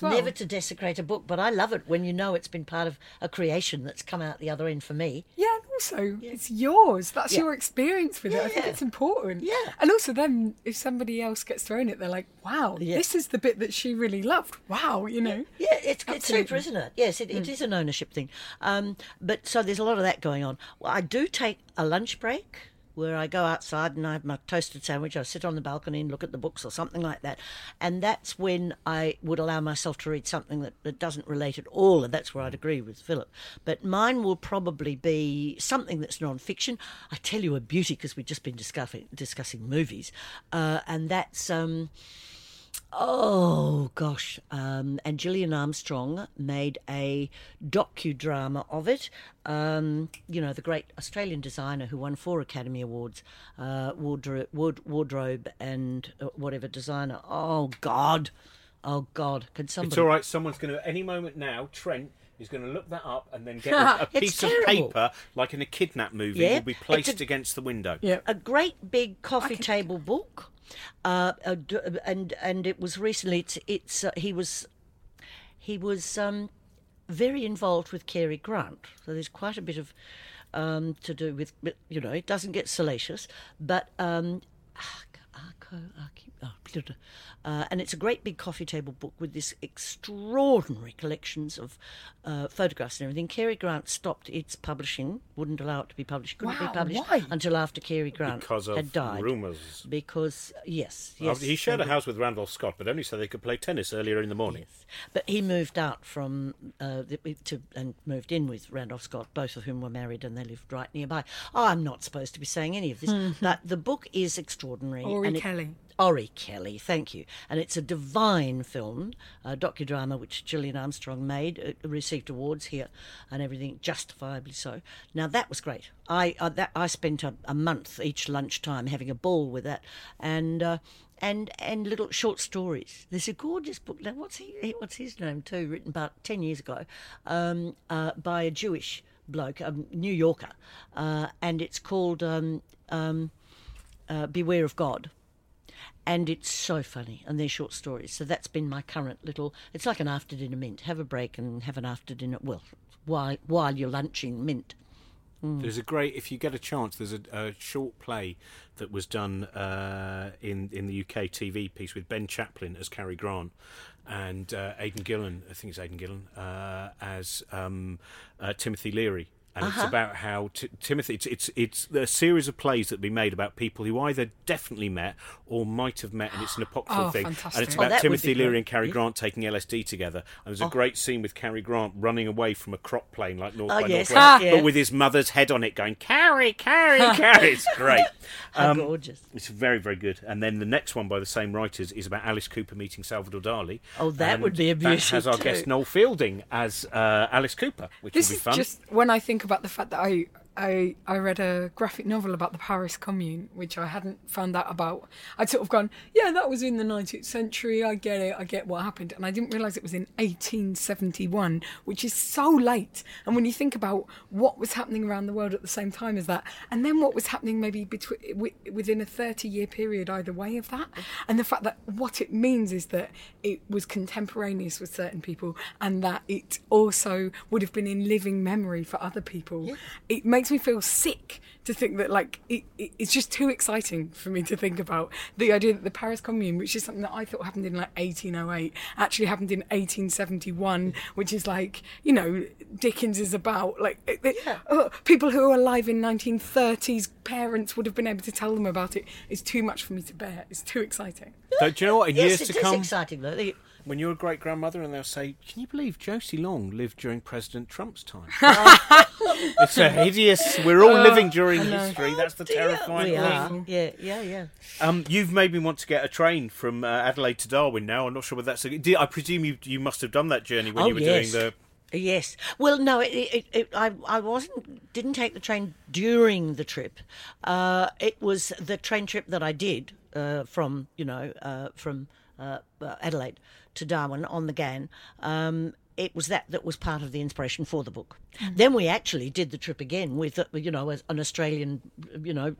well. never to desecrate a book, but I love it when you know it's been part of a creation that's come out the other end for me. Yeah, also yeah. it's yours. That's yeah. your experience with yeah, it. I think it's important. Yeah, and also then if somebody else gets thrown it, they're like, "Wow, this is the bit that she really loved." Wow, you know. Yeah, it's, it's super, isn't it? Yes, it, mm. it is an ownership thing. Um, but so there's a lot of that going on. Well, I do take a lunch break where I go outside and I have my toasted sandwich. I sit on the balcony and look at the books or something like that. And that's when I would allow myself to read something that, that doesn't relate at all. And that's where I'd agree with Philip. But mine will probably be something that's non fiction. I tell you a beauty because we've just been discussing, discussing movies. Uh, and that's. Um, Oh gosh, um, and Gillian Armstrong made a docudrama of it. Um, you know, the great Australian designer who won four Academy Awards, uh, wardrobe, wardrobe and uh, whatever designer. Oh God, oh God, can somebody? It's all right. Someone's going to any moment now. Trent is going to look that up and then get a, a piece of paper, like in a kidnap movie, yeah. will be placed a, against the window. Yeah, a great big coffee table book uh, uh and and it was recently. It's, it's uh, he was he was um, very involved with Cary Grant, so there's quite a bit of um, to do with you know it doesn't get salacious, but um, Arco, Arco, uh, and it's a great big coffee table book with this extraordinary collections of uh, photographs and everything. Cary Grant stopped its publishing, wouldn't allow it to be published, couldn't wow, be published why? until after Cary Grant because of had died. rumours. Because yes, yes, he shared a house with Randolph Scott, but only so they could play tennis earlier in the morning. Yes. But he moved out from uh, to and moved in with Randolph Scott, both of whom were married and they lived right nearby. Oh, I'm not supposed to be saying any of this, mm-hmm. but the book is extraordinary. Orry-Kelly. Orry-Kelly, thank you. And it's a divine film, a docudrama which Gillian Armstrong made, it received awards here and everything, justifiably so. Now that was great. I uh, that I spent a, a, month each lunchtime having a ball with that, and. Uh, and and little short stories. There's a gorgeous book. Now, what's he? What's his name too? Written about ten years ago, um, uh, by a Jewish bloke, a New Yorker, uh, and it's called um, um, uh, "Beware of God." And it's so funny and they're short stories. So that's been my current little it's like an after dinner mint. Have a break and have an after dinner well while while you're lunching mint. Mm. There's a great, if you get a chance, there's a, a short play that was done uh, in in the UK TV piece with Ben Chaplin as Cary Grant and uh, Aidan Gillen, I think it's Aidan Gillen, uh, as um, uh, Timothy Leary and uh-huh. it's about how t- Timothy. It's, it's it's a series of plays that have been made about people who either definitely met or might have met, and it's an apocryphal oh, thing. Fantastic. And it's about oh, Timothy Leary and Cary Grant taking LSD together. And there's a oh. great scene with Cary Grant running away from a crop plane like North oh, by yes. Northwest, ah, yeah. but with his mother's head on it, going Cary, Cary, Cary. It's great. Um, gorgeous! It's very very good. And then the next one by the same writers is about Alice Cooper meeting Salvador Dali. Oh, that would be a beauty. That has our too. guest Noel Fielding as uh, Alice Cooper, which this will be fun. Just when I think about the fact that I I I read a graphic novel about the Paris Commune, which I hadn't found out about. I'd sort of gone, yeah, that was in the 19th century. I get it. I get what happened, and I didn't realise it was in 1871, which is so late. And when you think about what was happening around the world at the same time as that, and then what was happening maybe between within a 30-year period either way of that, and the fact that what it means is that it was contemporaneous with certain people, and that it also would have been in living memory for other people. Yeah. It makes makes me feel sick to think that like it, it, it's just too exciting for me to think about the idea that the Paris Commune, which is something that I thought happened in like 1808, actually happened in 1871, which is like you know Dickens is about like yeah. uh, people who are alive in 1930s. Parents would have been able to tell them about it. It's too much for me to bear. It's too exciting. So, do you know what? In yes, years to come, exciting though when you're a great grandmother and they'll say, Can you believe Josie Long lived during President Trump's time? it's a hideous. We're all living during history. That's the terrifying thing. Yeah, yeah, yeah. Um, you've made me want to get a train from uh, Adelaide to Darwin now. I'm not sure whether that's a. I presume you you must have done that journey when oh, you were yes. doing the. Yes. Well, no, it, it, it, I I wasn't didn't take the train during the trip. Uh, it was the train trip that I did uh, from you know uh, from uh, Adelaide to Darwin on the Ghan. Um, it was that that was part of the inspiration for the book. Mm-hmm. Then we actually did the trip again with, uh, you know, an Australian, you know,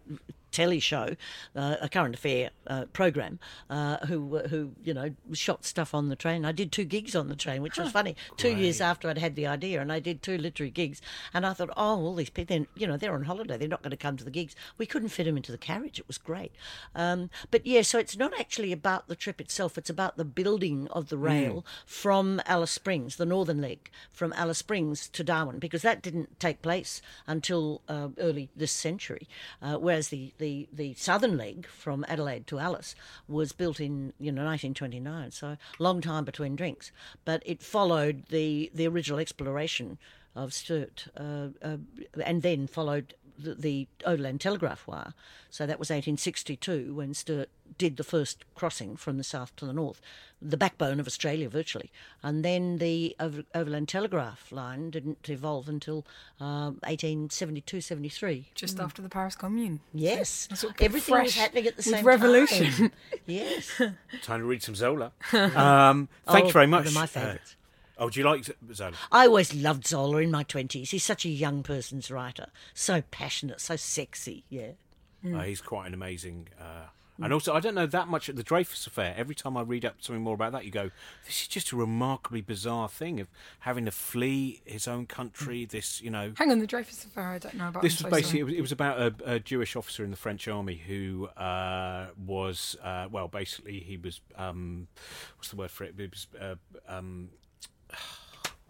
telly show, uh, a current affair uh, program, uh, who who you know shot stuff on the train. I did two gigs on the train, which was funny. Two years after I'd had the idea, and I did two literary gigs. And I thought, oh, all these people, then you know, they're on holiday. They're not going to come to the gigs. We couldn't fit them into the carriage. It was great. Um, but yeah, so it's not actually about the trip itself. It's about the building of the rail mm. from Alice Springs, the northern leg, from Alice Springs to Darwin, because that didn't take place until uh, early this century, uh, whereas the the, the southern leg from Adelaide to Alice was built in you know 1929, so long time between drinks. But it followed the the original exploration of Sturt, uh, uh, and then followed the, the Overland Telegraph Wire. So that was 1862 when Sturt did the first crossing from the south to the north, the backbone of Australia virtually. And then the Over, Overland Telegraph line didn't evolve until uh, 1872 73. Just mm. after the Paris Commune. Yes. Everything was happening at the same revolution. time. yes. Time to read some Zola. Um, thanks oh, very much. One of my favourites. Uh, Oh, do you like Zola? I always loved Zola in my 20s. He's such a young person's writer. So passionate, so sexy, yeah. Mm. Uh, he's quite an amazing. Uh, and also, I don't know that much at the Dreyfus affair. Every time I read up something more about that, you go, "This is just a remarkably bizarre thing of having to flee his own country." This, you know, hang on, the Dreyfus affair. I don't know about. This was basically it was, it was, about a, a, Jewish officer in the French army who uh, was uh, well, basically he was um, what's the word for it? It was uh, um,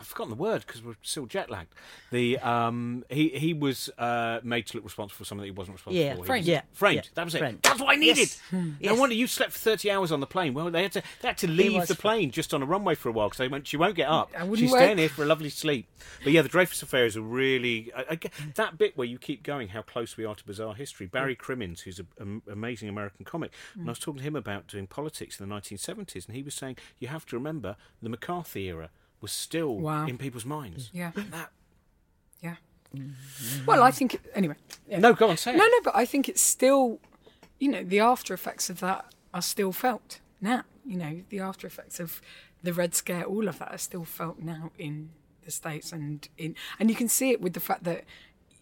I've forgotten the word because we're still jet lagged. The um, he he was uh, made to look responsible for something that he wasn't responsible yeah, for. Framed. Yeah, framed. Yeah. That was it. Framed. That's what I needed. Yes. Hmm. No yes. wonder you slept for thirty hours on the plane. Well, they had to they had to leave the plane just on a runway for a while because they went. She won't get up. She's staying here for a lovely sleep. But yeah, the Dreyfus affair is a really I, I, that bit where you keep going. How close we are to bizarre history. Barry Crimmins, who's an amazing American comic, and I was talking to him about doing politics in the 1970s, and he was saying you have to remember the McCarthy era was still wow. in people's minds. Yeah. That. Yeah. Well, I think anyway. Yeah. No, go on, say it. No, no, but I think it's still, you know, the after effects of that are still felt now. You know, the after effects of the Red Scare, all of that are still felt now in the states and in, and you can see it with the fact that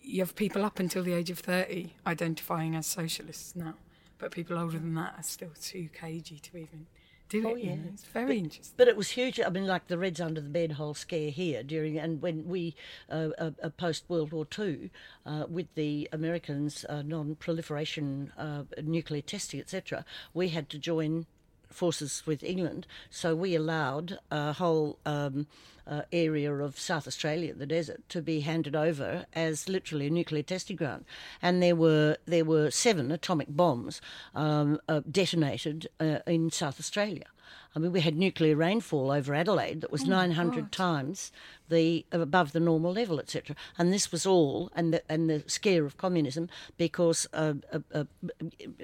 you have people up until the age of thirty identifying as socialists now, but people older than that are still too cagey to even do oh, it. Yeah. It's very but, interesting. But it was huge. I mean, like the Reds under the bed whole scare here during, and when we, uh, uh, uh post World War II, uh, with the Americans' uh, non proliferation uh, nuclear testing, etc., we had to join forces with England, so we allowed a whole um, uh, area of South Australia, the desert, to be handed over as literally a nuclear testing ground. And there were there were seven atomic bombs um, uh, detonated uh, in South Australia. I mean, we had nuclear rainfall over Adelaide that was oh 900 God. times the above the normal level, etc. And this was all, and the and the scare of communism, because uh, uh, uh,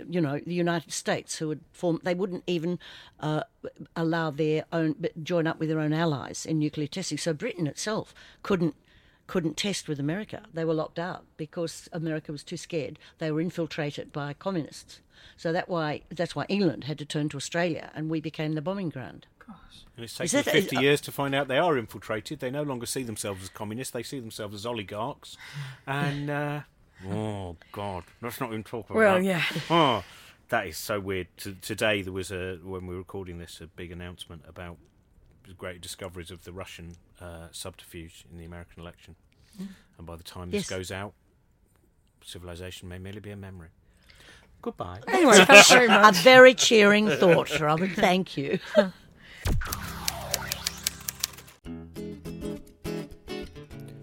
you know the United States, who would form, they wouldn't even uh, allow their own join up with their own allies in nuclear testing. So Britain itself couldn't couldn't test with America. They were locked out because America was too scared. They were infiltrated by communists. So that why that's why England had to turn to Australia, and we became the bombing ground. Gosh. And it's taken that, 50 uh, years to find out they are infiltrated. They no longer see themselves as communists; they see themselves as oligarchs. And uh, oh God, let's not even talk about well, that. Well, yeah. Oh, that is so weird. today there was a when we were recording this a big announcement about great discoveries of the Russian uh, subterfuge in the American election. Mm. And by the time yes. this goes out, civilization may merely be a memory. Goodbye. Anyway, thanks very much. A very cheering thought, Robin. Thank you.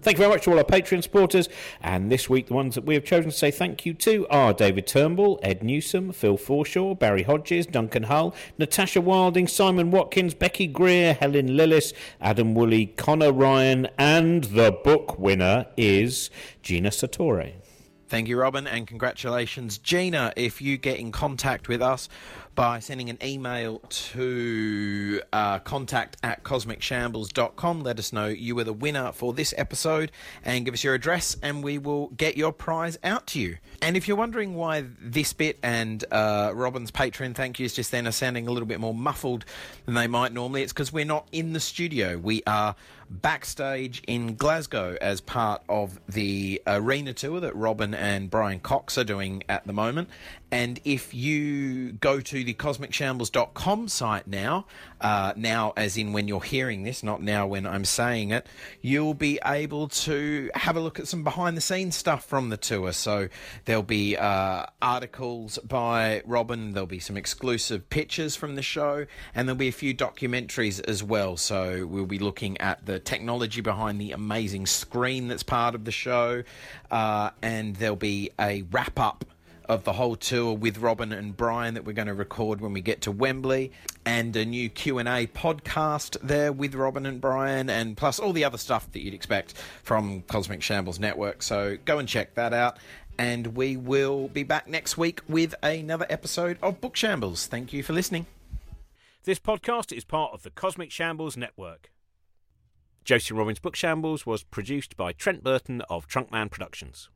Thank you very much to all our Patreon supporters. And this week, the ones that we have chosen to say thank you to are David Turnbull, Ed Newsom, Phil Forshaw, Barry Hodges, Duncan Hull, Natasha Wilding, Simon Watkins, Becky Greer, Helen Lillis, Adam Woolley, Connor Ryan, and the book winner is Gina Sartore. Thank you, Robin, and congratulations, Gina. If you get in contact with us by sending an email to uh, contact at cosmicshambles.com. Let us know you were the winner for this episode and give us your address, and we will get your prize out to you. And if you're wondering why this bit and uh, Robin's Patreon thank yous just then are sounding a little bit more muffled than they might normally, it's because we're not in the studio. We are backstage in Glasgow as part of the arena tour that Robin and Brian Cox are doing at the moment. And if you go to the cosmicshambles.com site now, uh, now as in when you're hearing this, not now when I'm saying it, you'll be able to have a look at some behind the scenes stuff from the tour. So there'll be uh, articles by Robin, there'll be some exclusive pictures from the show, and there'll be a few documentaries as well. So we'll be looking at the technology behind the amazing screen that's part of the show, uh, and there'll be a wrap up of the whole tour with Robin and Brian that we're going to record when we get to Wembley and a new Q&A podcast there with Robin and Brian and plus all the other stuff that you'd expect from Cosmic Shambles Network. So go and check that out and we will be back next week with another episode of Book Shambles. Thank you for listening. This podcast is part of the Cosmic Shambles Network. Josie Robbins Book Shambles was produced by Trent Burton of Trunkman Productions.